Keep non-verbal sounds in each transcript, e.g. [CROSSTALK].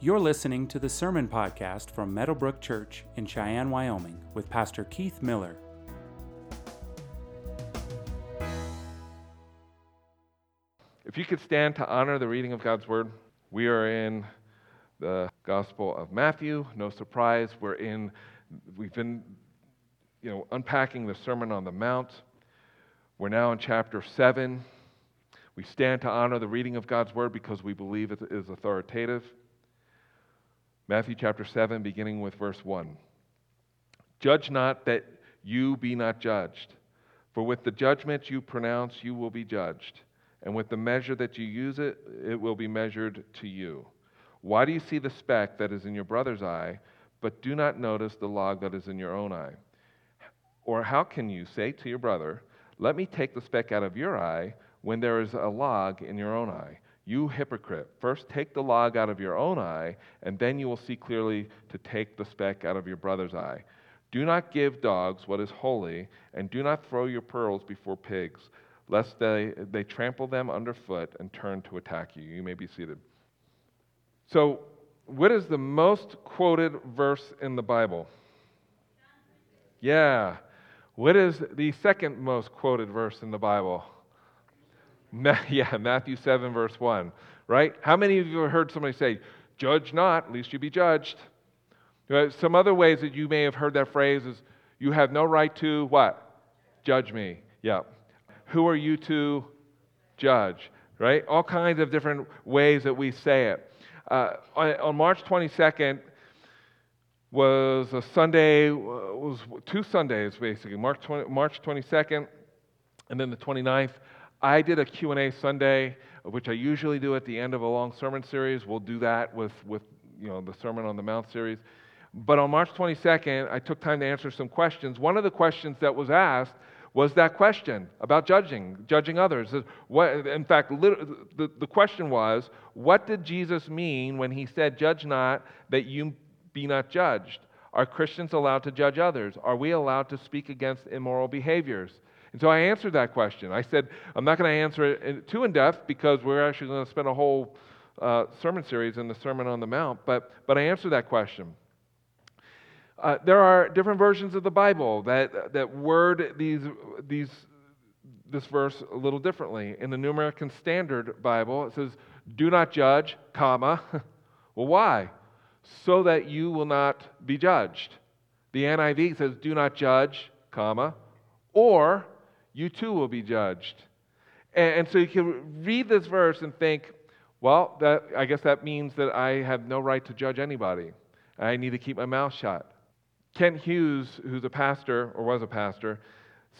You're listening to the Sermon Podcast from Meadowbrook Church in Cheyenne, Wyoming, with Pastor Keith Miller. If you could stand to honor the reading of God's Word, we are in the Gospel of Matthew. No surprise, we're in, we've been, you know, unpacking the Sermon on the Mount. We're now in chapter 7. We stand to honor the reading of God's Word because we believe it is authoritative. Matthew chapter 7, beginning with verse 1. Judge not that you be not judged, for with the judgment you pronounce, you will be judged and with the measure that you use it, it will be measured to you. Why do you see the speck that is in your brother's eye, but do not notice the log that is in your own eye? Or how can you say to your brother, Let me take the speck out of your eye, when there is a log in your own eye? You hypocrite, first take the log out of your own eye, and then you will see clearly to take the speck out of your brother's eye. Do not give dogs what is holy, and do not throw your pearls before pigs lest they, they trample them underfoot and turn to attack you. You may be seated. So, what is the most quoted verse in the Bible? Yeah. What is the second most quoted verse in the Bible? Ma- [LAUGHS] yeah, Matthew 7, verse 1, right? How many of you have heard somebody say, Judge not, lest you be judged? Some other ways that you may have heard that phrase is, You have no right to what? Judge me. Yeah who are you to judge? Right? All kinds of different ways that we say it. Uh, on, on, March 22nd was a Sunday, uh, was two Sundays basically, March, 20, March 22nd and then the 29th. I did a Q&A Sunday, which I usually do at the end of a long sermon series. We'll do that with, with you know, the Sermon on the Mount series. But on March 22nd, I took time to answer some questions. One of the questions that was asked was that question about judging, judging others. What, in fact, the, the question was, what did Jesus mean when he said, Judge not that you be not judged? Are Christians allowed to judge others? Are we allowed to speak against immoral behaviors? And so I answered that question. I said, I'm not going to answer it too in depth because we're actually going to spend a whole uh, sermon series in the Sermon on the Mount, but, but I answered that question. Uh, there are different versions of the Bible that, that word these, these, this verse a little differently. In the New American Standard Bible, it says, Do not judge, comma. [LAUGHS] well, why? So that you will not be judged. The NIV says, Do not judge, comma, or you too will be judged. And, and so you can read this verse and think, well, that, I guess that means that I have no right to judge anybody. I need to keep my mouth shut. Kent Hughes, who's a pastor or was a pastor,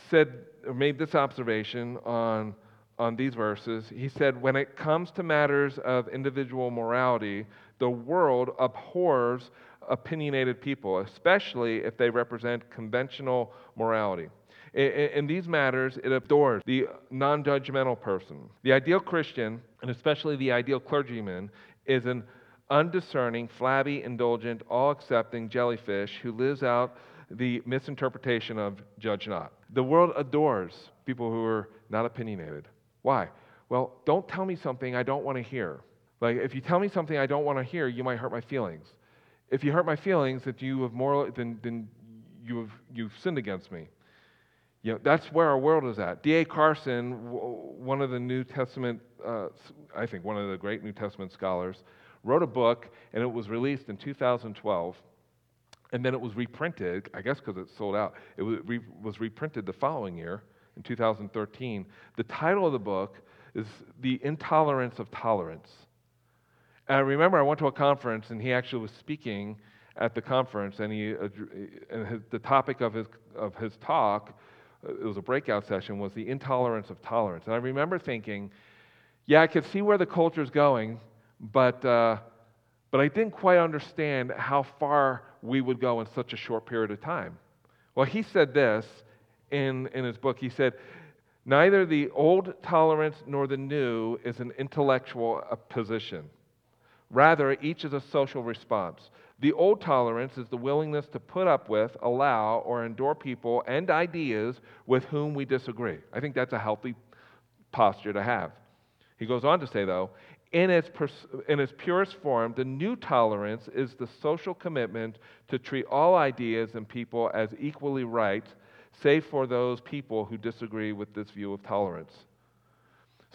said or made this observation on, on these verses. He said, When it comes to matters of individual morality, the world abhors opinionated people, especially if they represent conventional morality. In, these matters, it adores the non judgmental person. The ideal Christian, and especially the ideal clergyman, is an undiscerning, flabby, indulgent, all accepting jellyfish who lives out the misinterpretation of judge not. The world adores people who are not opinionated. Why? Well, don't tell me something I don't want to hear. Like, if you tell me something I don't want to hear, you might hurt my feelings. If you hurt my feelings, that you have moral, then, then you have, you've sinned against me. You know, that's where our world is at. D.A. Carson, one of the New Testament, uh, I think one of the great New Testament scholars, wrote a book, and it was released in 2012. And then it was reprinted, I guess because it sold out. It was, re- was reprinted the following year, in 2013. The title of the book is The Intolerance of Tolerance. And I remember I went to a conference, and he actually was speaking at the conference, and, he, and his, the topic of his, of his talk, uh, it was a breakout session, was the intolerance of tolerance. And I remember thinking, yeah, I could see where the culture is going, but, uh, but I didn't quite understand how far we would go in such a short period of time. Well, he said this in, in his book. He said, Neither the old tolerance nor the new is an intellectual position. Rather, each is a social response. The old tolerance is the willingness to put up with, allow, or endure people and ideas with whom we disagree. I think that's a healthy posture to have. He goes on to say, though, in its, pers- in its purest form, the new tolerance is the social commitment to treat all ideas and people as equally right, save for those people who disagree with this view of tolerance.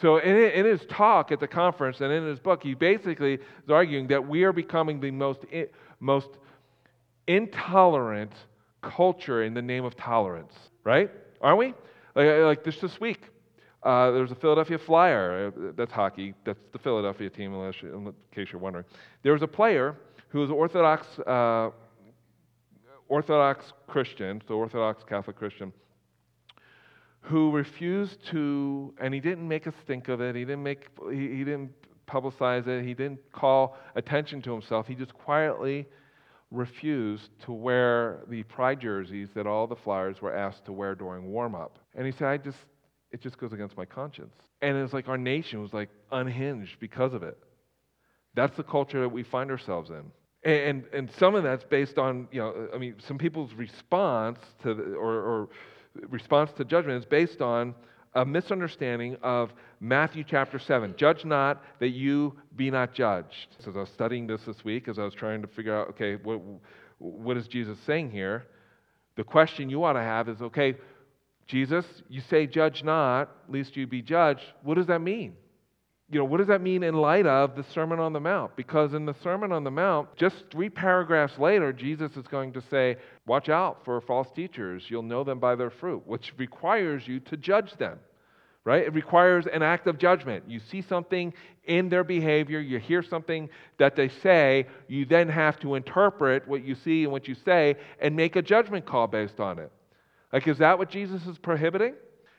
So, in, his talk at the conference and in his book, he basically is arguing that we are becoming the most, most intolerant culture in the name of tolerance, right? Aren't we? Like, like this this week, uh, was a Philadelphia Flyer. Uh, that's hockey. That's the Philadelphia team, unless in case you're wondering. There was a player who was Orthodox, uh, Orthodox Christian, so Orthodox Catholic Christian, who refused to, and he didn't make a stink of it. He didn't make, he, he didn't publicize it. He didn't call attention to himself. He just quietly refused to wear the pride jerseys that all the Flyers were asked to wear during warm up. And he said, I just, it just goes against my conscience. And it's like our nation was like unhinged because of it. That's the culture that we find ourselves in. And, and, some of that's based on, you know, I mean, some people's response to, the, or, or response to judgment is based on a misunderstanding of Matthew chapter 7. Judge not that you be not judged. So as I was studying this this week, as I was trying to figure out, okay, what, what is Jesus saying here? The question you ought to have is, okay, Jesus, you say, judge not, lest you be judged. What does that mean? You know, what does that mean in light of the Sermon on the Mount? Because in the Sermon on the Mount, just three paragraphs later, Jesus is going to say, Watch out for false teachers. You'll know them by their fruit, which requires you to judge them, right? It requires an act of judgment. You see something in their behavior, you hear something that they say, you then have to interpret what you see and what you say and make a judgment call based on it. Like, is that what Jesus is prohibiting?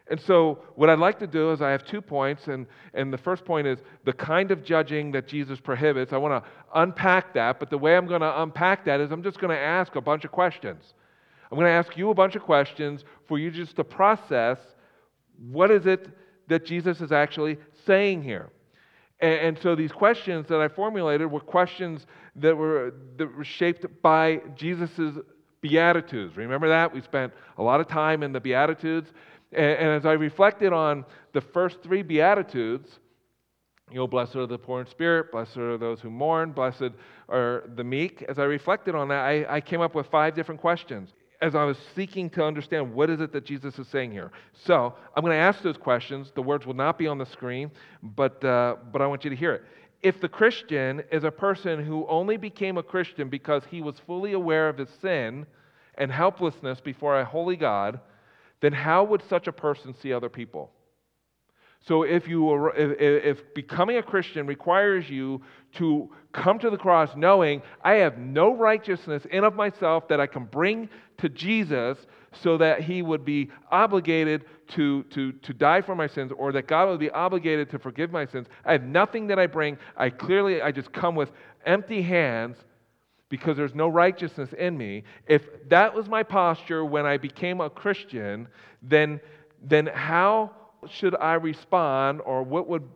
And so, what I'd like to do is, I have two points, and, and the first point is the kind of judging that Jesus prohibits. I want to unpack that, but the way I'm going to unpack that is I'm just going to ask a bunch of questions. I'm going to ask you a bunch of questions for you just to process what is it that Jesus is actually saying here. And, and so, these questions that I formulated were questions that were, that were shaped by Jesus' Beatitudes. Remember that? We spent a lot of time in the Beatitudes. And, and as I reflected on the first three Beatitudes, you know, blessed are the poor in spirit, blessed are those who mourn, blessed are the meek. As I reflected on that, I, I came up with five different questions as I was seeking to understand what is it that Jesus is saying here. So I'm going to ask those questions. The words will not be on the screen, but, uh, but I want you to hear it. If the Christian is a person who only became a Christian because he was fully aware of his sin and helplessness before a holy God, then how would such a person see other people? So if you if, if becoming a Christian requires you to come to the cross knowing I have no righteousness in of myself that I can bring to Jesus so that he would be obligated to, to, to die for my sins or that God would be obligated to forgive my sins. I have nothing that I bring. I clearly I just come with empty hands because there's no righteousness in me. If that was my posture when I became a Christian, then then how should I respond, or what, would,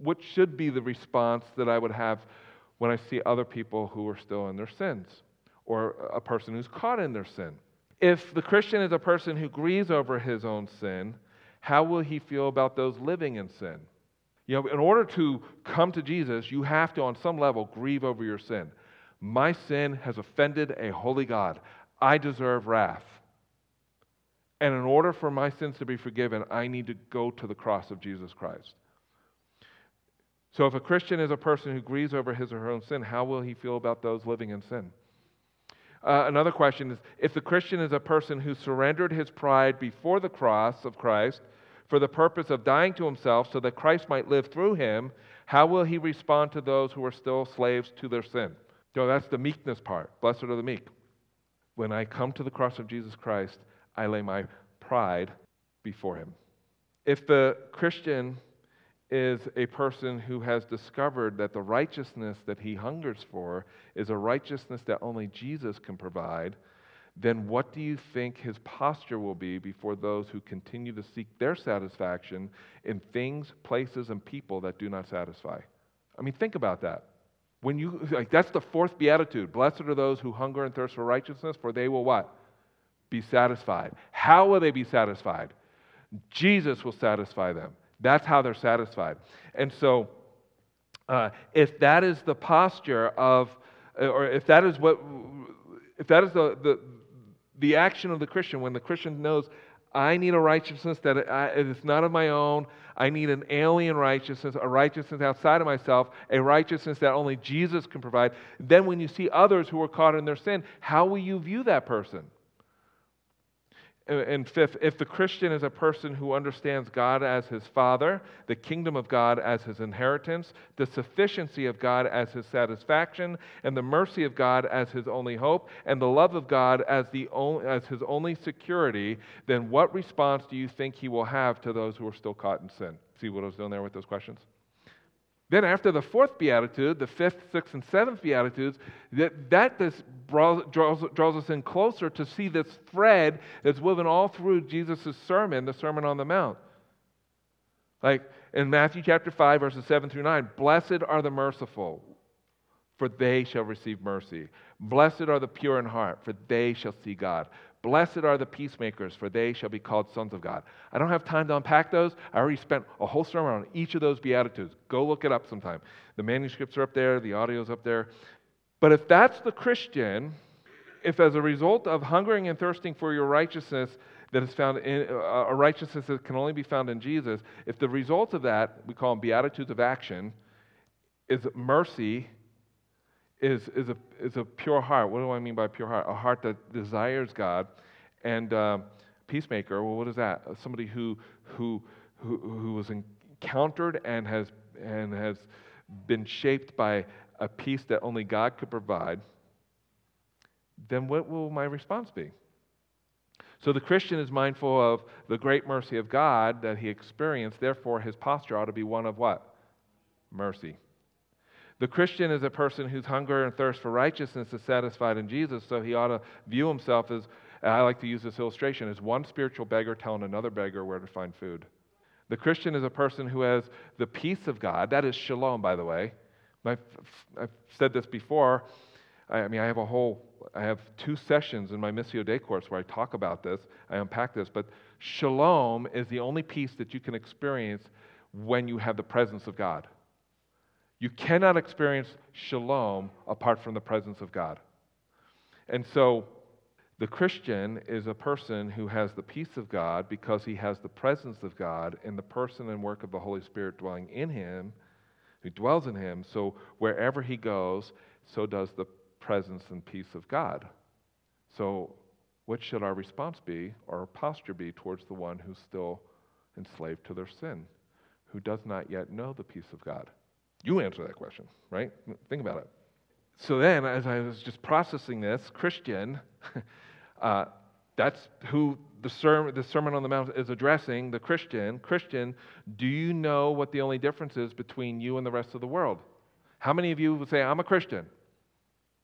what should be the response that I would have when I see other people who are still in their sins, or a person who's caught in their sin? If the Christian is a person who grieves over his own sin, how will he feel about those living in sin? You know, in order to come to Jesus, you have to, on some level, grieve over your sin. My sin has offended a holy God. I deserve wrath. And in order for my sins to be forgiven, I need to go to the cross of Jesus Christ. So, if a Christian is a person who grieves over his or her own sin, how will he feel about those living in sin? Uh, another question is if the Christian is a person who surrendered his pride before the cross of Christ for the purpose of dying to himself so that Christ might live through him, how will he respond to those who are still slaves to their sin? So that's the meekness part. Blessed are the meek. When I come to the cross of Jesus Christ, I lay my pride before him. If the Christian is a person who has discovered that the righteousness that he hungers for is a righteousness that only Jesus can provide, then what do you think his posture will be before those who continue to seek their satisfaction in things, places, and people that do not satisfy? I mean, think about that. When you like that's the fourth beatitude. Blessed are those who hunger and thirst for righteousness, for they will what? be satisfied. How will they be satisfied? Jesus will satisfy them. That's how they're satisfied. And so, uh, if that is the posture of, or if that is what, if that is the, the, the action of the Christian, when the Christian knows, I need a righteousness that I, not of my own, I need an alien righteousness, a righteousness outside of myself, a righteousness that only Jesus can provide. Then, when you see others who are caught in their sin, how will you view that person? And fifth, if the Christian is a person who understands God as his father, the kingdom of God as his inheritance, the sufficiency of God as his satisfaction, and the mercy of God as his only hope, and the love of God as, the only, as his only security, then what response do you think he will have to those who are still caught in sin? See what I was doing there with those questions? Then, after the fourth beatitude, the fifth, sixth, and seventh beatitudes, that, that draws, draws, draws us in closer to see this thread that's woven all through Jesus' sermon, the Sermon on the Mount. Like in Matthew chapter 5, verses 7 through 9, blessed are the merciful, for they shall receive mercy. Blessed are the pure in heart, for they shall see God. Blessed are the peacemakers, for they shall be called sons of God. I don't have time to unpack those. I already spent a whole sermon on each of those Beatitudes. Go look it up sometime. The manuscripts are up there, the audio's up there. But if that's the Christian, if as a result of hungering and thirsting for your righteousness that is found in uh, a righteousness that can only be found in Jesus, if the result of that, we call them Beatitudes of action, is mercy is, is, a, is a pure heart. What do I mean by pure heart? A heart that desires God. And uh, peacemaker, well, what is that? Somebody who, who, who, who was encountered and has, and has been shaped by a peace that only God could provide. Then what will my response be? So the Christian is mindful of the great mercy of God that he experienced. Therefore, his posture ought to be one of what? Mercy. The Christian is a person whose hunger and thirst for righteousness is satisfied in Jesus, so he ought to view himself as, I like to use this illustration, as one spiritual beggar telling another beggar where to find food. The Christian is a person who has the peace of God. That is shalom, by the way. I've, I've said this before. I mean, I have a whole, I have two sessions in my Missio Dei course where I talk about this, I unpack this, but shalom is the only peace that you can experience when you have the presence of God. You cannot experience shalom apart from the presence of God. And so, the Christian is a person who has the peace of God because he has the presence of God in the person and work of the Holy Spirit dwelling in him, who dwells in him. So, wherever he goes, so does the presence and peace of God. So, what should our response be, or our posture be towards the one who's still enslaved to their sin, who does not yet know the peace of God? You answer that question, right? Think about it. So then, as I was just processing this, Christian, [LAUGHS] uh, that's who the, sermon, the Sermon on the Mount is addressing, the Christian. Christian, do you know what the only difference is between you and the rest of the world? How many of you would say, I'm a Christian?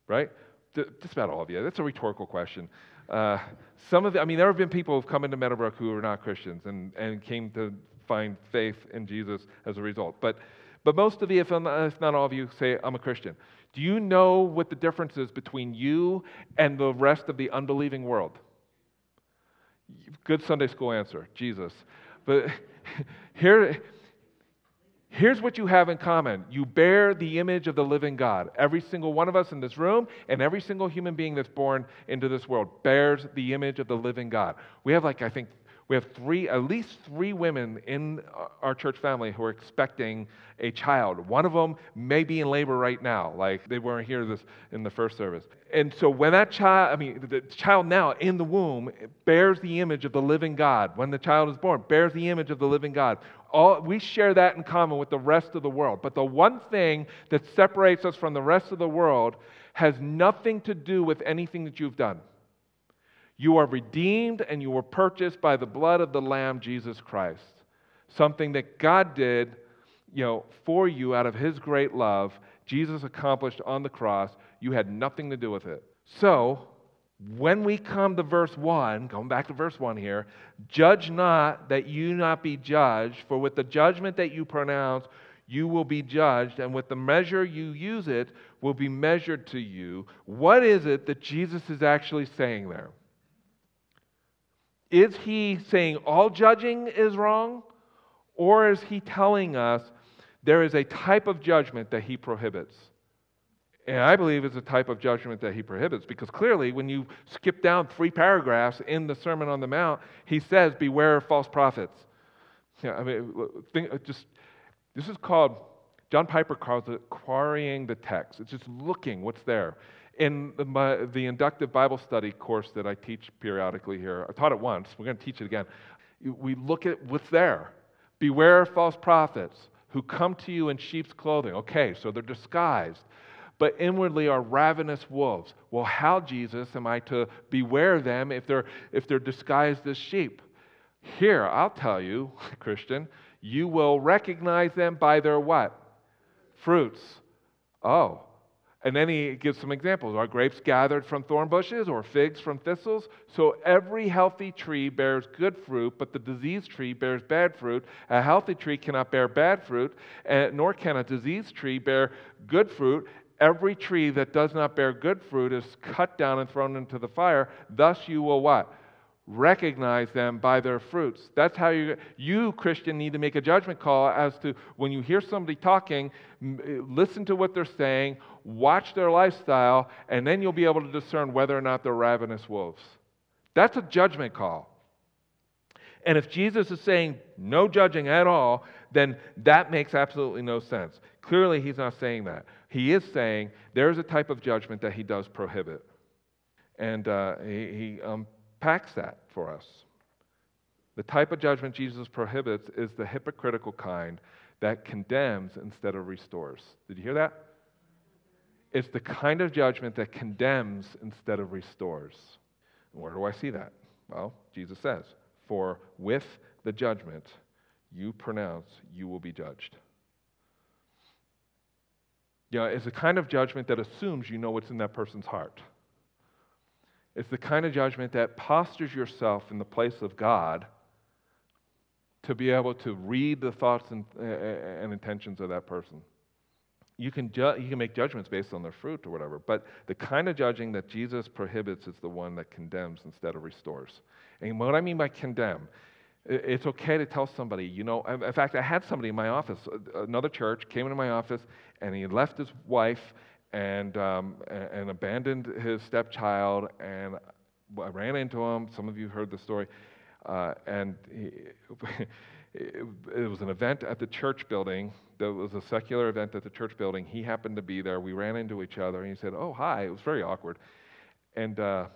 Right? Just about all of you. That's a rhetorical question. Uh, some of the, I mean, there have been people who've come into Meadowbrook who are not Christians and, and came to find faith in Jesus as a result. But but most of you, if not all of you, say, I'm a Christian. Do you know what the difference is between you and the rest of the unbelieving world? Good Sunday school answer Jesus. But [LAUGHS] here, here's what you have in common you bear the image of the living God. Every single one of us in this room and every single human being that's born into this world bears the image of the living God. We have, like, I think, we have three, at least three women in our church family who are expecting a child. One of them may be in labor right now, like they weren't here this in the first service. And so when that child, I mean, the child now in the womb bears the image of the living God. When the child is born, bears the image of the living God. All, we share that in common with the rest of the world. But the one thing that separates us from the rest of the world has nothing to do with anything that you've done. You are redeemed and you were purchased by the blood of the Lamb, Jesus Christ. Something that God did, you know, for you out of his great love. Jesus accomplished on the cross. You had nothing to do with it. So, when we come to verse 1, going back to verse 1 here, judge not that you not be judged, for with the judgment that you pronounce, you will be judged, and with the measure you use it will be measured to you. What is it that Jesus is actually saying there? Is he saying all judging is wrong? Or is he telling us there is a type of judgment that he prohibits. And I believe it's a type of judgment that he prohibits because clearly, when you skip down three paragraphs in the Sermon on the Mount, he says, Beware of false prophets. Yeah, I mean, think, uh, just this is called, John Piper calls it quarrying the text. It's just looking what's there. In the, my, the inductive Bible study course that I teach periodically here, I taught it once, we're going to teach it again. We look at what's there. Beware of false prophets who come to you in sheep's clothing. Okay, so they're disguised but inwardly are ravenous wolves. Well, how, Jesus, am I to beware them if they're, if they're disguised as sheep? Here, I'll tell you, [LAUGHS] Christian, you will recognize them by their what? Fruits. Oh. And then he gives some examples. Are grapes gathered from thorn bushes or figs from thistles? So every healthy tree bears good fruit, but the diseased tree bears bad fruit. A healthy tree cannot bear bad fruit, nor can a diseased tree bear good fruit. Every tree that does not bear good fruit is cut down and thrown into the fire. Thus you will what? Recognize them by their fruits. That's how you, you, Christian, need to make a judgment call as to when you hear somebody talking, listen to what they're saying, watch their lifestyle, and then you'll be able to discern whether or not they're ravenous wolves. That's a judgment call. And if Jesus is saying no judging at all, then that makes absolutely no sense. Clearly, he's not saying that. He is saying there's a type of judgment that he does prohibit. And uh, he, he unpacks that for us. The type of judgment Jesus prohibits is the hypocritical kind that condemns instead of restores. Did you hear that? It's the kind of judgment that condemns instead of restores. Where do I see that? Well, Jesus says, For with the judgment you pronounce, you will be judged. Know, it's a kind of judgment that assumes you know what's in that person's heart. It's the kind of judgment that postures yourself in the place of God to be able to read the thoughts and, uh, and intentions of that person. You can, ju- you can make judgments based on their fruit or whatever, but the kind of judging that Jesus prohibits is the one that condemns instead of restores. And what I mean by condemn it's okay to tell somebody, you know. In fact, I had somebody in my office, another church, came into my office, and he left his wife and, um, and abandoned his stepchild. And I ran into him. Some of you heard the story. Uh, and he, [LAUGHS] it was an event at the church building. There was a secular event at the church building. He happened to be there. We ran into each other, and he said, "Oh, hi." It was very awkward. And uh,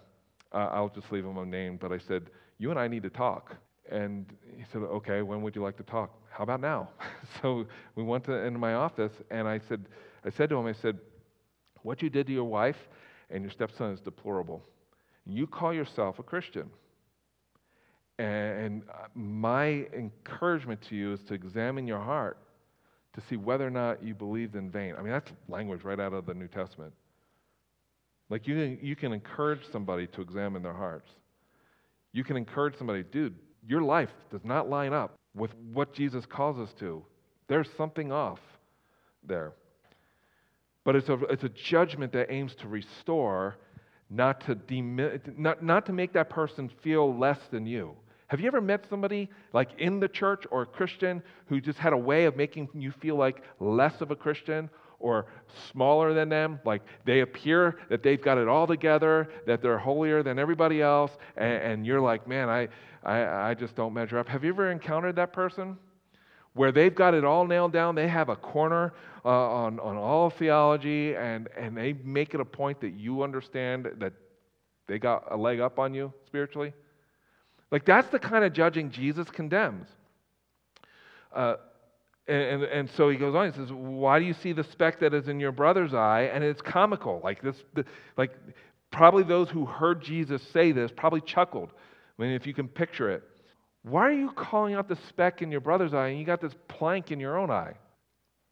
I'll just leave him unnamed, but I said, "You and I need to talk." And he said, Okay, when would you like to talk? How about now? [LAUGHS] so we went to, into my office, and I said, I said to him, I said, What you did to your wife and your stepson is deplorable. You call yourself a Christian. And uh, my encouragement to you is to examine your heart to see whether or not you believed in vain. I mean, that's language right out of the New Testament. Like, you, you can encourage somebody to examine their hearts. You can encourage somebody, dude, your life does not line up with what Jesus calls us to. There's something off there. But it's a, it's a judgment that aims to restore, not to, demi- not, not to make that person feel less than you. Have you ever met somebody like in the church or a Christian who just had a way of making you feel like less of a Christian or smaller than them. Like they appear that they've got it all together, that they're holier than everybody else, and, and you're like, man, I, I, I just don't measure up. Have you ever encountered that person? Where they've got it all nailed down, they have a corner uh, on, on all theology, and, and they make it a point that you understand that they got a leg up on you spiritually. Like, that's the kind of judging Jesus condemns. Uh, and, and, and, so he goes on, he says, Why do you see the speck that is in your brother's eye? And it's comical. Like this, the, like probably those who heard Jesus say this probably chuckled. I mean, if you can picture it. Why are you calling out the speck in your brother's eye and you got this plank in your own eye?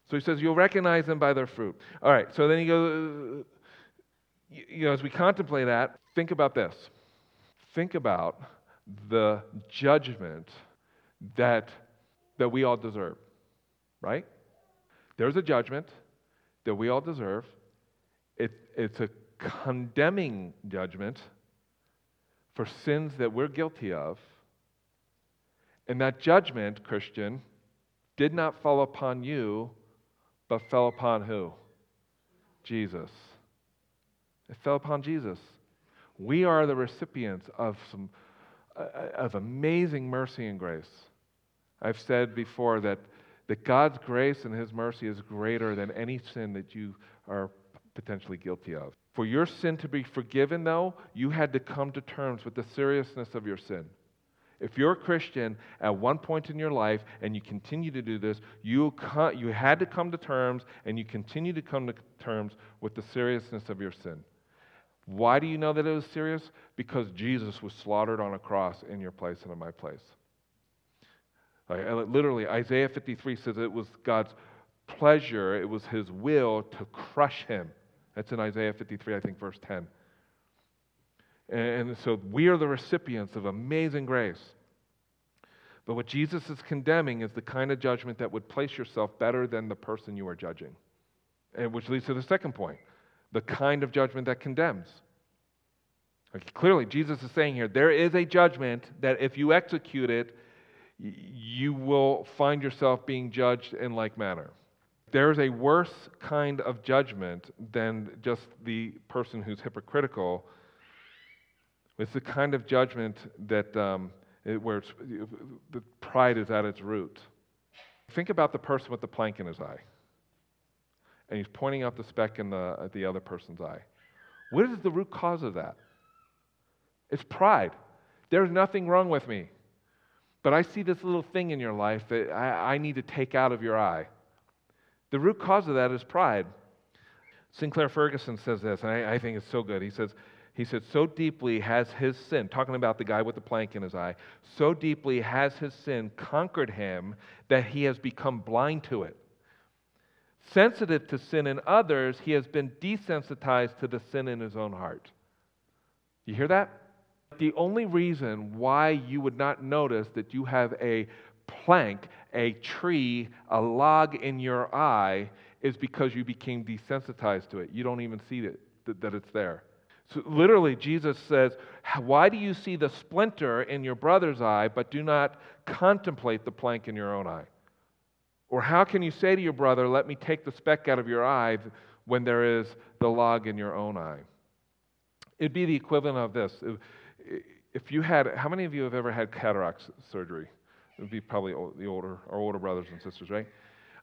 So he says, You'll recognize them by their fruit. All right, so then he goes, uh, you know, as we contemplate that, think about this. Think about the judgment that, that we all deserve right? There's a judgment that we all deserve. It, it's a condemning judgment for sins that we're guilty of. And that judgment, Christian, did not fall upon you but fell upon who? Jesus. It fell upon Jesus. We are the recipients of some uh, of amazing mercy and grace. I've said before that, that God's grace and His mercy is greater than any sin that you are potentially guilty of. For your sin to be forgiven, though, you had to come to terms with the seriousness of your sin. If you're a Christian at one point in your life and you continue to do this, you, you had to come to terms and you continue to come to terms with the seriousness of your sin. Why do you know that it was serious? Because Jesus was slaughtered on a cross in your place and in my place. Like, literally, Isaiah 53 says it was God's pleasure, it was his will to crush him. That's in Isaiah 53, I think, verse 10. And so we are the recipients of amazing grace. But what Jesus is condemning is the kind of judgment that would place yourself better than the person you are judging. And which leads to the second point the kind of judgment that condemns. Okay, clearly, Jesus is saying here there is a judgment that if you execute it, you will find yourself being judged in like manner. There is a worse kind of judgment than just the person who's hypocritical. It's the kind of judgment that um, where the pride is at its root. Think about the person with the plank in his eye and he's pointing out the speck in the, uh, the other person's eye. What is the root cause of that? It's pride. There's nothing wrong with me. But I see this little thing in your life that I, I need to take out of your eye. The root cause of that is pride. Sinclair Ferguson says this, and I, I think it's so good. He says, he said, So deeply has his sin, talking about the guy with the plank in his eye, so deeply has his sin conquered him that he has become blind to it sensitive to sin in others, he has been desensitized to the sin in his own heart. You hear that? The only reason why you would not notice that you have a plank, a tree, a log in your eye is because you became desensitized to it. You don't even see it, that it's there. So literally, Jesus says, Why do you see the splinter in your brother's eye, but do not contemplate the plank in your own eye? Or how can you say to your brother, Let me take the speck out of your eye, when there is the log in your own eye? It'd be the equivalent of this. If you had, how many of you have ever had cataract surgery? It would be probably the older, our older brothers and sisters, right?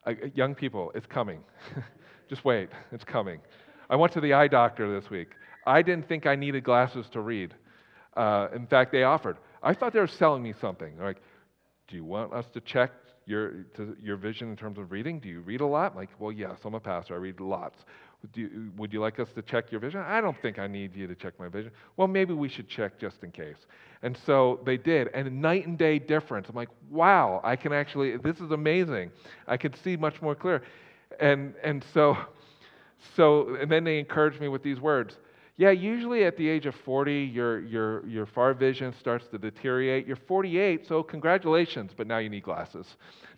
Uh, young people, it's coming. [LAUGHS] Just wait, it's coming. I went to the eye doctor this week. I didn't think I needed glasses to read. Uh, in fact, they offered. I thought they were selling me something. They're like, do you want us to check your, to your vision in terms of reading? Do you read a lot? Like, well, yes, I'm a pastor. I read lots. You, would you like us to check your vision? I don't think I need you to check my vision. Well, maybe we should check just in case. And so they did, and night and day difference. I'm like, wow, I can actually, this is amazing. I can see much more clear. And, and so, so, and then they encouraged me with these words yeah, usually at the age of 40, your, your, your far vision starts to deteriorate. You're 48, so congratulations, but now you need glasses.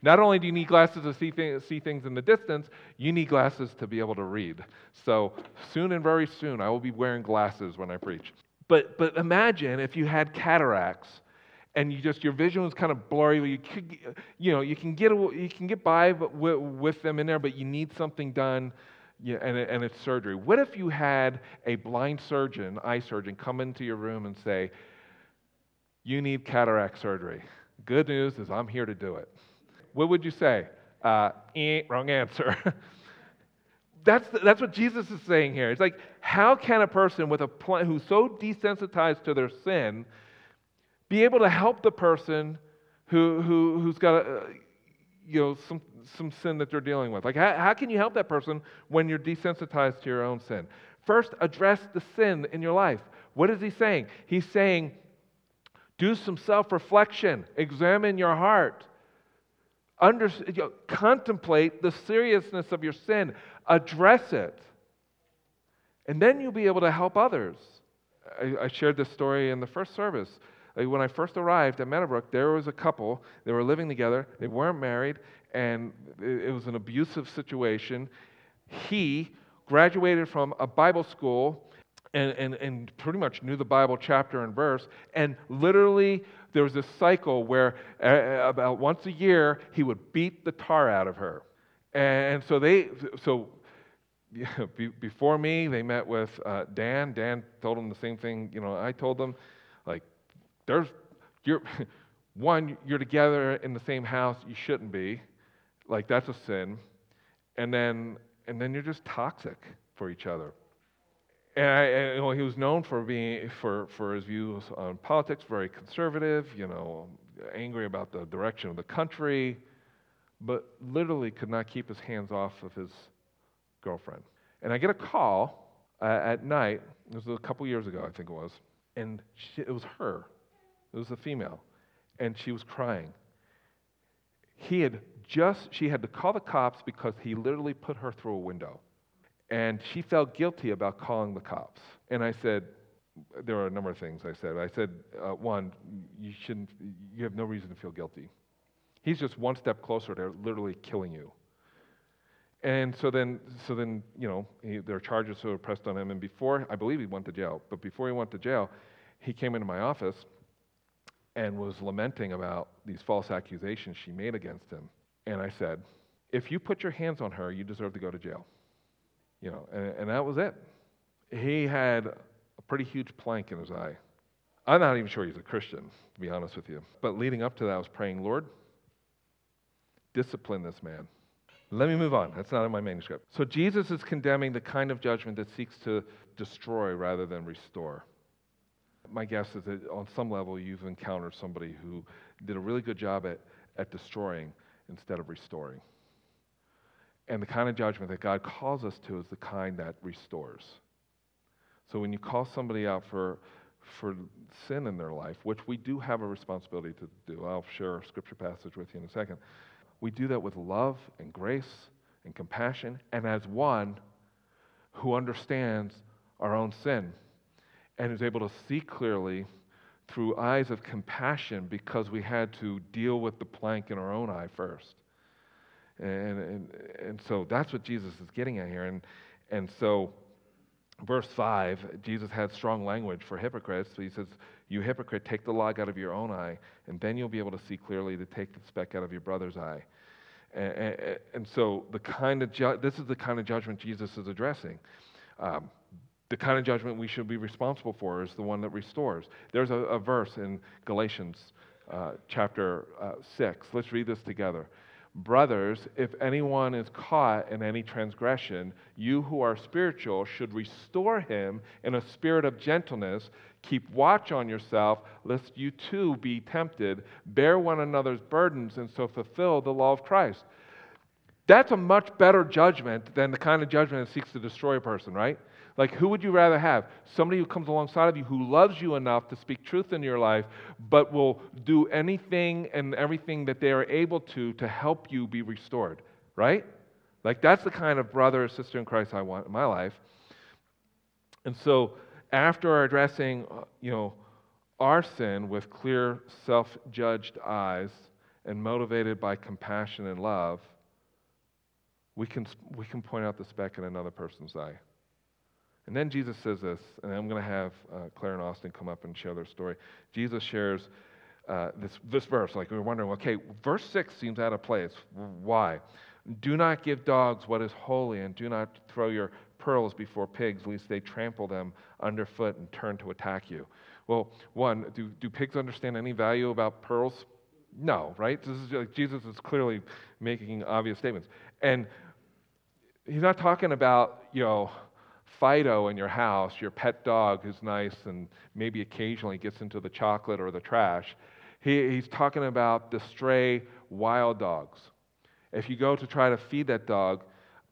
Not only do you need glasses to see, th- see things in the distance, you need glasses to be able to read. So soon and very soon, I will be wearing glasses when I preach. But, but imagine if you had cataracts and you just your vision was kind of blurry. You could, you know, you can get you can get by with, with them in there, but you need something done yeah, and, and it's surgery. What if you had a blind surgeon, eye surgeon, come into your room and say, You need cataract surgery? Good news is I'm here to do it. What would you say? Uh, eh, wrong answer. [LAUGHS] that's, the, that's what Jesus is saying here. It's like, how can a person with a pl- who's so desensitized to their sin be able to help the person who, who, who's got a, you know, some, some sin that they're dealing with. Like, how, how can you help that person when you're desensitized to your own sin? First, address the sin in your life. What is he saying? He's saying, do some self reflection, examine your heart, Under, you know, contemplate the seriousness of your sin, address it, and then you'll be able to help others. I, I shared this story in the first service. When I first arrived at Meadowbrook, there was a couple. They were living together. They weren't married, and it was an abusive situation. He graduated from a Bible school and, and, and pretty much knew the Bible chapter and verse. And literally, there was this cycle where uh, about once a year, he would beat the tar out of her. And so they, so [LAUGHS] before me, they met with uh, Dan. Dan told them the same thing. You know, I told them, there's, you're, [LAUGHS] one, you're together in the same house. You shouldn't be, like that's a sin. And then, and then you're just toxic for each other. And, I, and he was known for being for, for his views on politics, very conservative. You know, angry about the direction of the country, but literally could not keep his hands off of his girlfriend. And I get a call uh, at night. It was a couple years ago, I think it was, and she, it was her. It was a female, and she was crying. He had just she had to call the cops because he literally put her through a window. And she felt guilty about calling the cops. And I said, there are a number of things I said. I said, uh, one, you shouldn't, you have no reason to feel guilty. He's just one step closer to literally killing you. And so then, so then, you know, he, there are charges that were pressed on him. And before, I believe he went to jail. But before he went to jail, he came into my office and was lamenting about these false accusations she made against him. And I said, if you put your hands on her, you deserve to go to jail. You know, and, and that was it. He had a pretty huge plank in his eye. I'm not even sure he's a Christian, to be honest with you. But leading up to that, I was praying, Lord, discipline this man. Let me move on. That's not in my manuscript. So Jesus is condemning the kind of judgment that seeks to destroy rather than restore. My guess is that on some level you've encountered somebody who did a really good job at, at destroying instead of restoring. And the kind of judgment that God calls us to is the kind that restores. So when you call somebody out for, for sin in their life, which we do have a responsibility to do, I'll share a scripture passage with you in a second. We do that with love and grace and compassion, and as one who understands our own sin and is able to see clearly through eyes of compassion because we had to deal with the plank in our own eye first. And, and, and so that's what Jesus is getting at here. And, and so, verse 5, Jesus had strong language for hypocrites. So he says, You hypocrite, take the log out of your own eye, and then you'll be able to see clearly to take the speck out of your brother's eye. And, and, and so, the kind of ju- this is the kind of judgment Jesus is addressing. Um, the kind of judgment we should be responsible for is the one that restores. There's a, a verse in Galatians uh, chapter uh, 6. Let's read this together. Brothers, if anyone is caught in any transgression, you who are spiritual should restore him in a spirit of gentleness. Keep watch on yourself, lest you too be tempted. Bear one another's burdens, and so fulfill the law of Christ. That's a much better judgment than the kind of judgment that seeks to destroy a person, right? Like, who would you rather have? Somebody who comes alongside of you who loves you enough to speak truth in your life, but will do anything and everything that they are able to to help you be restored, right? Like, that's the kind of brother or sister in Christ I want in my life. And so, after addressing, uh, you know, our sin with clear, self judged eyes and motivated by compassion and love, we can, we can point out the speck in another person's eye. And then Jesus says this, and I'm going to have uh, Claire and Austin come up and share their story. Jesus shares uh, this, this verse, like we are wondering, okay, verse 6 seems out of place. Why? Do not give dogs what is holy, and do not throw your pearls before pigs, lest they trample them underfoot and turn to attack you. Well, one, do, do pigs understand any value about pearls? No, right? This is like Jesus is clearly making obvious statements. And he's not talking about, you know, Fido in your house, your pet dog who's nice and maybe occasionally gets into the chocolate or the trash. He, he's talking about the stray wild dogs. If you go to try to feed that dog,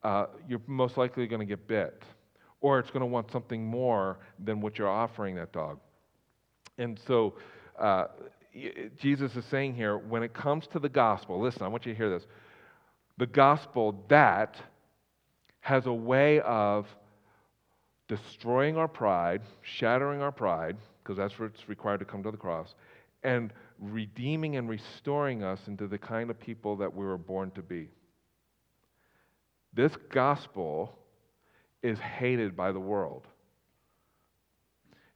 uh, you're most likely going to get bit, or it's going to want something more than what you're offering that dog. And so, uh, Jesus is saying here when it comes to the gospel, listen, I want you to hear this. The gospel that has a way of destroying our pride, shattering our pride, because that's what's required to come to the cross, and redeeming and restoring us into the kind of people that we were born to be. This gospel is hated by the world.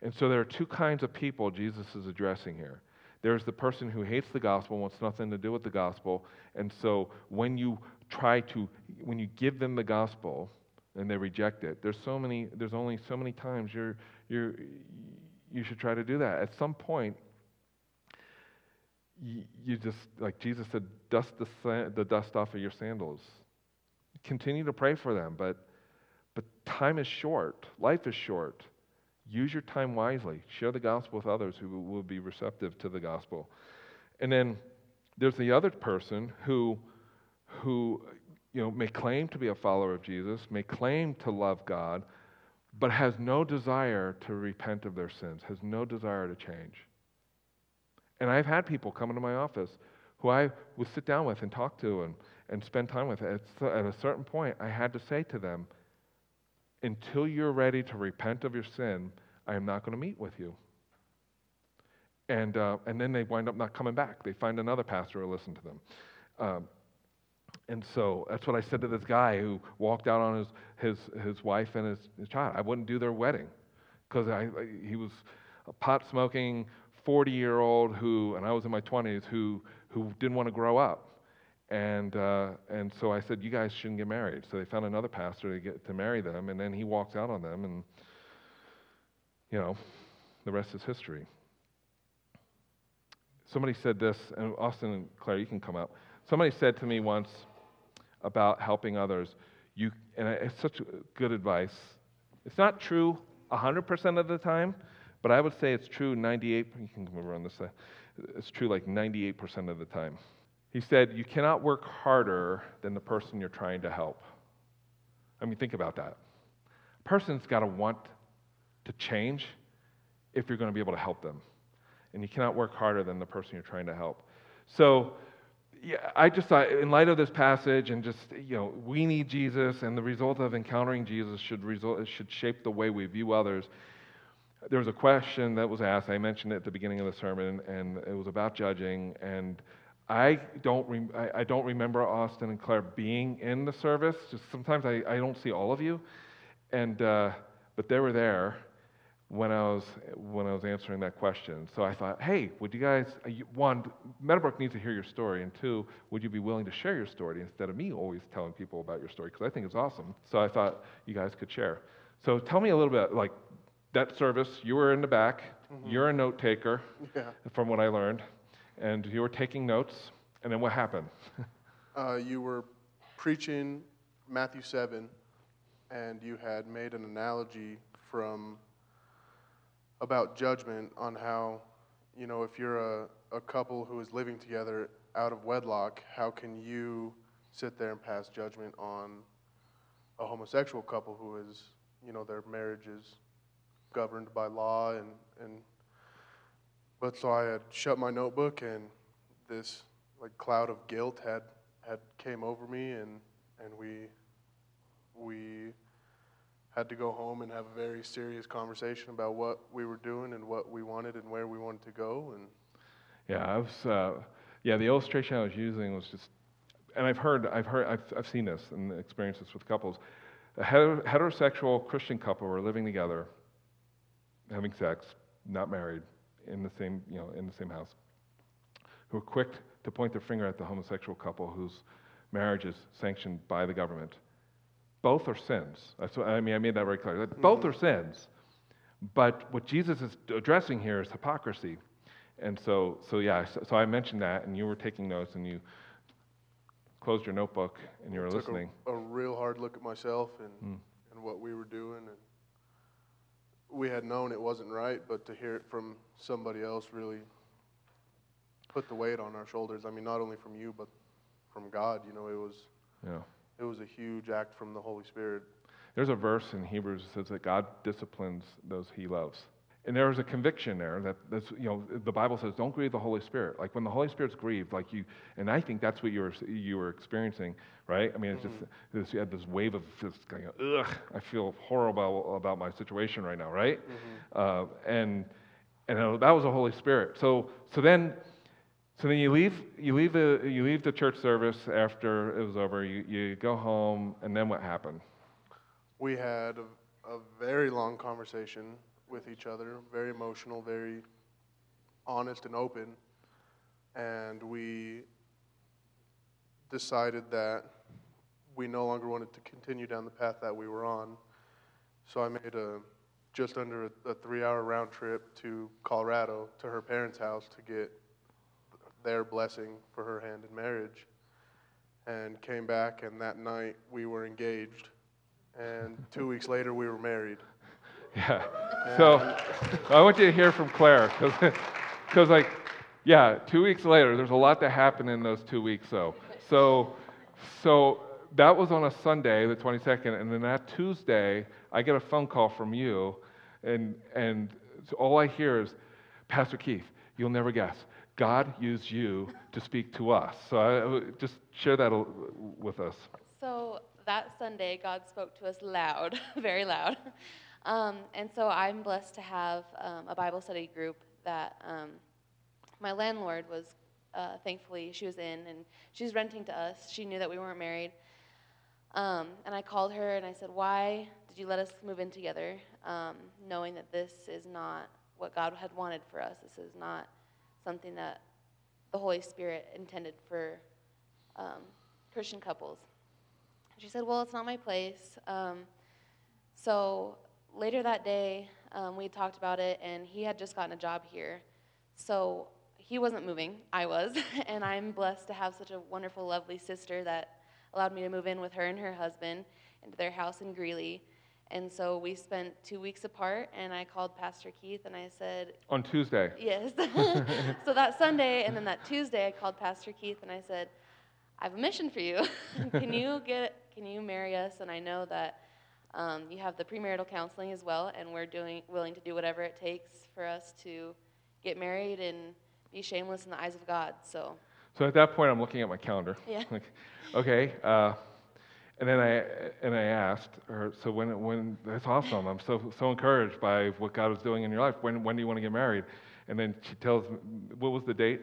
And so there are two kinds of people Jesus is addressing here. There's the person who hates the gospel, wants nothing to do with the gospel. And so when you try to, when you give them the gospel and they reject it, there's so many, there's only so many times you're, you're, you should try to do that. At some point, you, you just, like Jesus said, dust the, the dust off of your sandals. Continue to pray for them, but, but time is short. Life is short. Use your time wisely. Share the gospel with others who will be receptive to the gospel. And then there's the other person who, who you know, may claim to be a follower of Jesus, may claim to love God, but has no desire to repent of their sins, has no desire to change. And I've had people come into my office who I would sit down with and talk to and, and spend time with. At, at a certain point, I had to say to them, until you're ready to repent of your sin, I am not going to meet with you. And, uh, and then they wind up not coming back. They find another pastor to listen to them. Um, and so that's what I said to this guy who walked out on his, his, his wife and his, his child. I wouldn't do their wedding because I, I, he was a pot smoking 40 year old who, and I was in my 20s, who, who didn't want to grow up. And, uh, and so I said, You guys shouldn't get married. So they found another pastor to, get, to marry them, and then he walked out on them, and, you know, the rest is history. Somebody said this, and Austin and Claire, you can come up. Somebody said to me once about helping others, you, and it's such good advice. It's not true 100% of the time, but I would say it's true 98, you can come over on this side. It's true like 98% of the time. He said, You cannot work harder than the person you're trying to help. I mean, think about that. A person's got to want to change if you're going to be able to help them. And you cannot work harder than the person you're trying to help. So, yeah, I just thought, in light of this passage, and just you know, we need Jesus, and the result of encountering Jesus should result should shape the way we view others. There was a question that was asked. I mentioned it at the beginning of the sermon, and it was about judging. And I don't, re- I, I, don't remember Austin and Claire being in the service. Just sometimes I, I don't see all of you, and uh, but they were there when I was when I was answering that question. So I thought, hey, would you guys uh, one Meadowbrook needs to hear your story, and two, would you be willing to share your story instead of me always telling people about your story because I think it's awesome. So I thought you guys could share. So tell me a little bit like that service. You were in the back. Mm-hmm. You're a note taker, yeah. from what I learned and you were taking notes, and then what happened? [LAUGHS] uh, you were preaching Matthew 7, and you had made an analogy from about judgment on how, you know, if you're a, a couple who is living together out of wedlock, how can you sit there and pass judgment on a homosexual couple who is, you know, their marriage is governed by law and, and but so I had shut my notebook, and this like cloud of guilt had had came over me, and and we we had to go home and have a very serious conversation about what we were doing and what we wanted and where we wanted to go. And yeah, I was uh, yeah. The illustration I was using was just, and I've heard I've heard I've I've seen this and experienced this with couples. A heterosexual Christian couple were living together, having sex, not married in the same, you know, in the same house, who are quick to point their finger at the homosexual couple whose marriage is sanctioned by the government. Both are sins. That's what, I mean, I made that very clear. Mm-hmm. Both are sins. But what Jesus is addressing here is hypocrisy. And so, so yeah, so, so I mentioned that, and you were taking notes, and you closed your notebook, and you were listening. A, a, real hard look at myself and, mm. and what we were doing, and we had known it wasn't right, but to hear it from somebody else really put the weight on our shoulders. I mean, not only from you, but from God. You know, it was yeah. It was a huge act from the Holy Spirit. There's a verse in Hebrews that says that God disciplines those He loves. And there was a conviction there that that's, you know the Bible says don't grieve the Holy Spirit. Like when the Holy Spirit's grieved, like you, and I think that's what you were you were experiencing, right? I mean, it's mm-hmm. just this, you had this wave of just going, ugh, I feel horrible about my situation right now, right? Mm-hmm. Uh, and and that was the Holy Spirit. So so then. So then you leave, you leave the you leave the church service after it was over. You, you go home, and then what happened? We had a, a very long conversation with each other, very emotional, very honest and open. and we decided that we no longer wanted to continue down the path that we were on. So I made a just under a, a three-hour round trip to Colorado to her parents' house to get their blessing for her hand in marriage, and came back. And that night we were engaged, and two weeks later we were married. [LAUGHS] Yeah. So I want you to hear from Claire because, [LAUGHS] like, yeah, two weeks later, there's a lot that happened in those two weeks, though. So, so that was on a Sunday, the 22nd, and then that Tuesday, I get a phone call from you, and and all I hear is, Pastor Keith, you'll never guess, God used you to speak to us. So I, just share that with us. So that Sunday, God spoke to us loud, [LAUGHS] very loud. Um, and so I'm blessed to have um, a Bible study group that um, my landlord was, uh, thankfully, she was in and she's renting to us. She knew that we weren't married. Um, and I called her and I said, Why did you let us move in together, um, knowing that this is not what God had wanted for us? This is not something that the Holy Spirit intended for um, Christian couples. She said, Well, it's not my place. Um, so later that day, um, we talked about it, and he had just gotten a job here. So he wasn't moving, I was. [LAUGHS] and I'm blessed to have such a wonderful, lovely sister that allowed me to move in with her and her husband into their house in Greeley. And so we spent two weeks apart, and I called Pastor Keith and I said, On Tuesday. Yes. [LAUGHS] so that Sunday and then that Tuesday, I called Pastor Keith and I said, "I have a mission for you. [LAUGHS] can you get? Can you marry us?" And I know that um, you have the premarital counseling as well, and we're doing willing to do whatever it takes for us to get married and be shameless in the eyes of God. So So at that point, I'm looking at my calendar. Yeah. [LAUGHS] Like, okay. Uh, and then I and I asked her. So when when that's awesome. I'm so so encouraged by what God was doing in your life. When when do you want to get married? And then she tells me what was the date?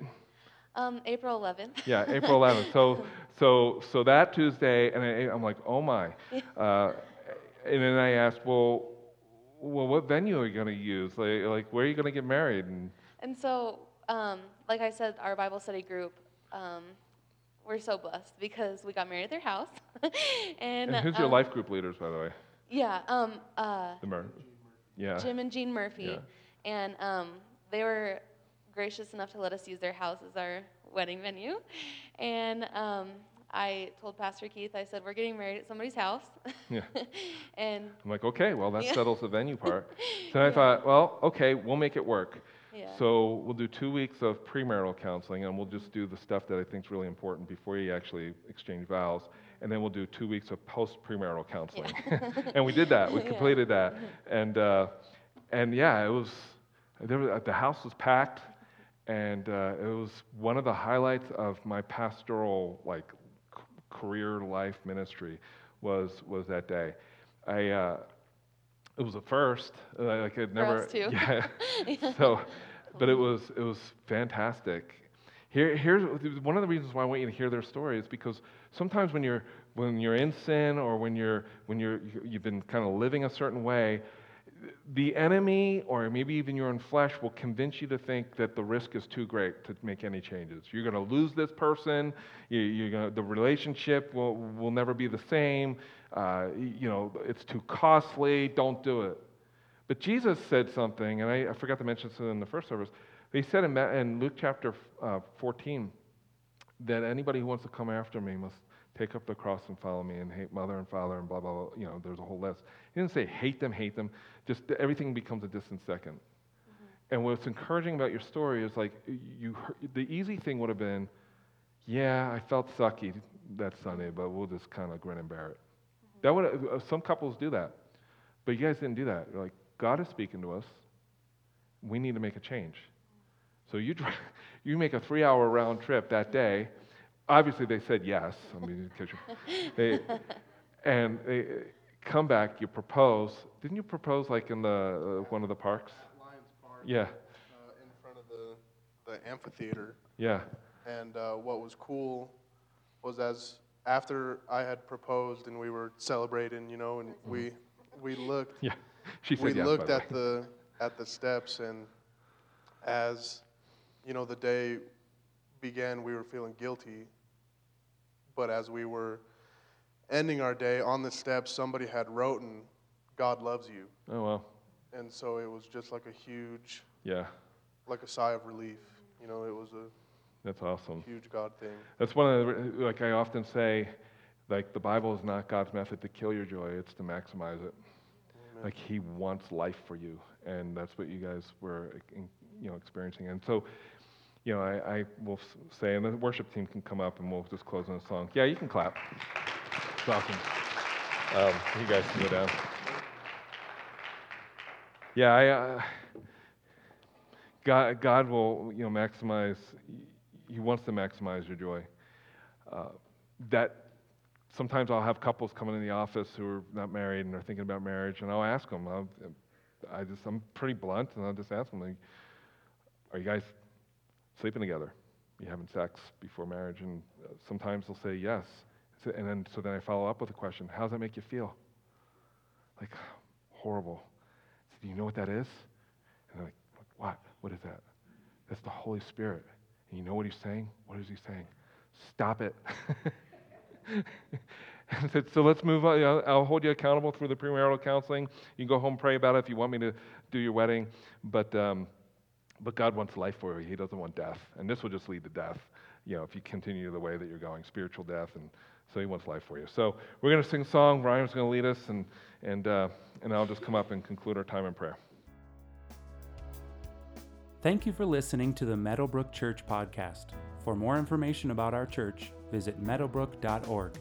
um, April 11th. Yeah, April 11th. So [LAUGHS] so so that Tuesday, and I, I'm like, oh my. [LAUGHS] Uh, and then I asked, well, well, what venue are you going to use? Like, like where are you going to get married? And And so, um, like I said, our Bible study group, um, we're so blessed because we got married at their house. [LAUGHS] and and who's your um, life group leaders, by the way? Yeah, um, uh, The Mer- yeah. Jim and Jean Murphy, Yeah. and um, they were gracious enough to let us use their house as our wedding venue. And um, I told Pastor Keith, I said, "We're getting married at somebody's house." Yeah. [LAUGHS] and I'm like, okay, well, that Yeah. settles the venue part. [LAUGHS] So I thought, well, okay, we'll make it work. Yeah, So we'll do two weeks of premarital counseling, and we'll just do the stuff that I think is really important before you actually exchange vows. And then we'll do two weeks of post premarital counseling. [LAUGHS] and we did that. We Yeah. completed that. And, uh, and yeah, it was, there was, the house was packed, and uh, it was one of the highlights of my pastoral, like, c- career life ministry was, was that day. I, uh, it was a first. Like I'd never. too. [LAUGHS] [LAUGHS] Yeah. so, but it was it was fantastic. Here, here's one of the reasons why I want you to hear their story is because sometimes when you're when you're in sin or when you're when you're you've been kind of living a certain way, the enemy or maybe even your own flesh will convince you to think that the risk is too great to make any changes. You're going to lose this person. You, to, the relationship will will never be the same. Uh, you know, it's too costly. Don't do it. But Jesus said something, and I, I forgot to mention this in the first service. He said in, Ma- in Luke chapter uh, 14 that anybody who wants to come after me must take up the cross and follow me and hate mother and father and blah, blah, blah. You know, there's a whole list. He didn't say hate them, hate them. Just everything becomes a distant 2nd And what's encouraging about your story is like, you, the easy thing would have been, yeah, I felt sucky that Sunday, but we'll just kind of grin and bear it. That would uh, some couples do that, but you guys didn't do that. You're like God is speaking to us. We need to make a change. So you dri- [LAUGHS] you make a three-hour round trip that day. Obviously, they said yes. I mean, 'cause you- [LAUGHS] they, and they uh, come back. You propose. Didn't you propose like in the uh, one of the parks? Lions Park, Yeah, uh, in front of the, the amphitheater. yeah, And uh, what was cool was as after I had proposed and we were celebrating, you know, and we we looked yeah. [LAUGHS] She said we yes. looked at the at the steps and as you know the day began, we were feeling guilty. But as we were ending our day on the steps, somebody had written, God loves you. Oh, well. And so it was just like a huge, Yeah. like a sigh of relief. You know, it was a That's awesome. huge God thing. That's one of the, like I often say, like the Bible is not God's method to kill your joy, it's to maximize it. Like He wants life for you, and that's what you guys were, you know, experiencing. And so, you know, I, I will say, and the worship team can come up, and we'll just close on a song. Yeah, you can clap. It's awesome. Um, you guys can go down. Yeah, I. Uh, God, God will, you know, maximize. He wants to maximize your joy. Uh, that sometimes I'll have couples coming in the office who are not married and are thinking about marriage, and I'll ask them. I'll, I just I'm pretty blunt, and I'll just ask them, like, "Are you guys sleeping together? you having sex before marriage?" And uh, sometimes they'll say yes, So- and then so then I follow up with a question: How does that make you feel? Like horrible. Said, Do you know what that is? And they're like, What? What is that? That's the Holy Spirit. And you know what he's saying? What is he saying? Stop it. [LAUGHS] [LAUGHS] So let's move on. I'll hold you accountable through the premarital counseling. You can go home, pray about it if you want me to do your wedding. But, um, but God wants life for you. He doesn't want death. And this will just lead to death, you know, if you continue the way that you're going, spiritual death. And so He wants life for you. So we're going to sing a song. Ryan's going to lead us, and, and, uh, and I'll just come up and conclude our time in prayer. Thank you for listening to the Meadowbrook Church podcast. For more information about our church, visit meadowbrook.org.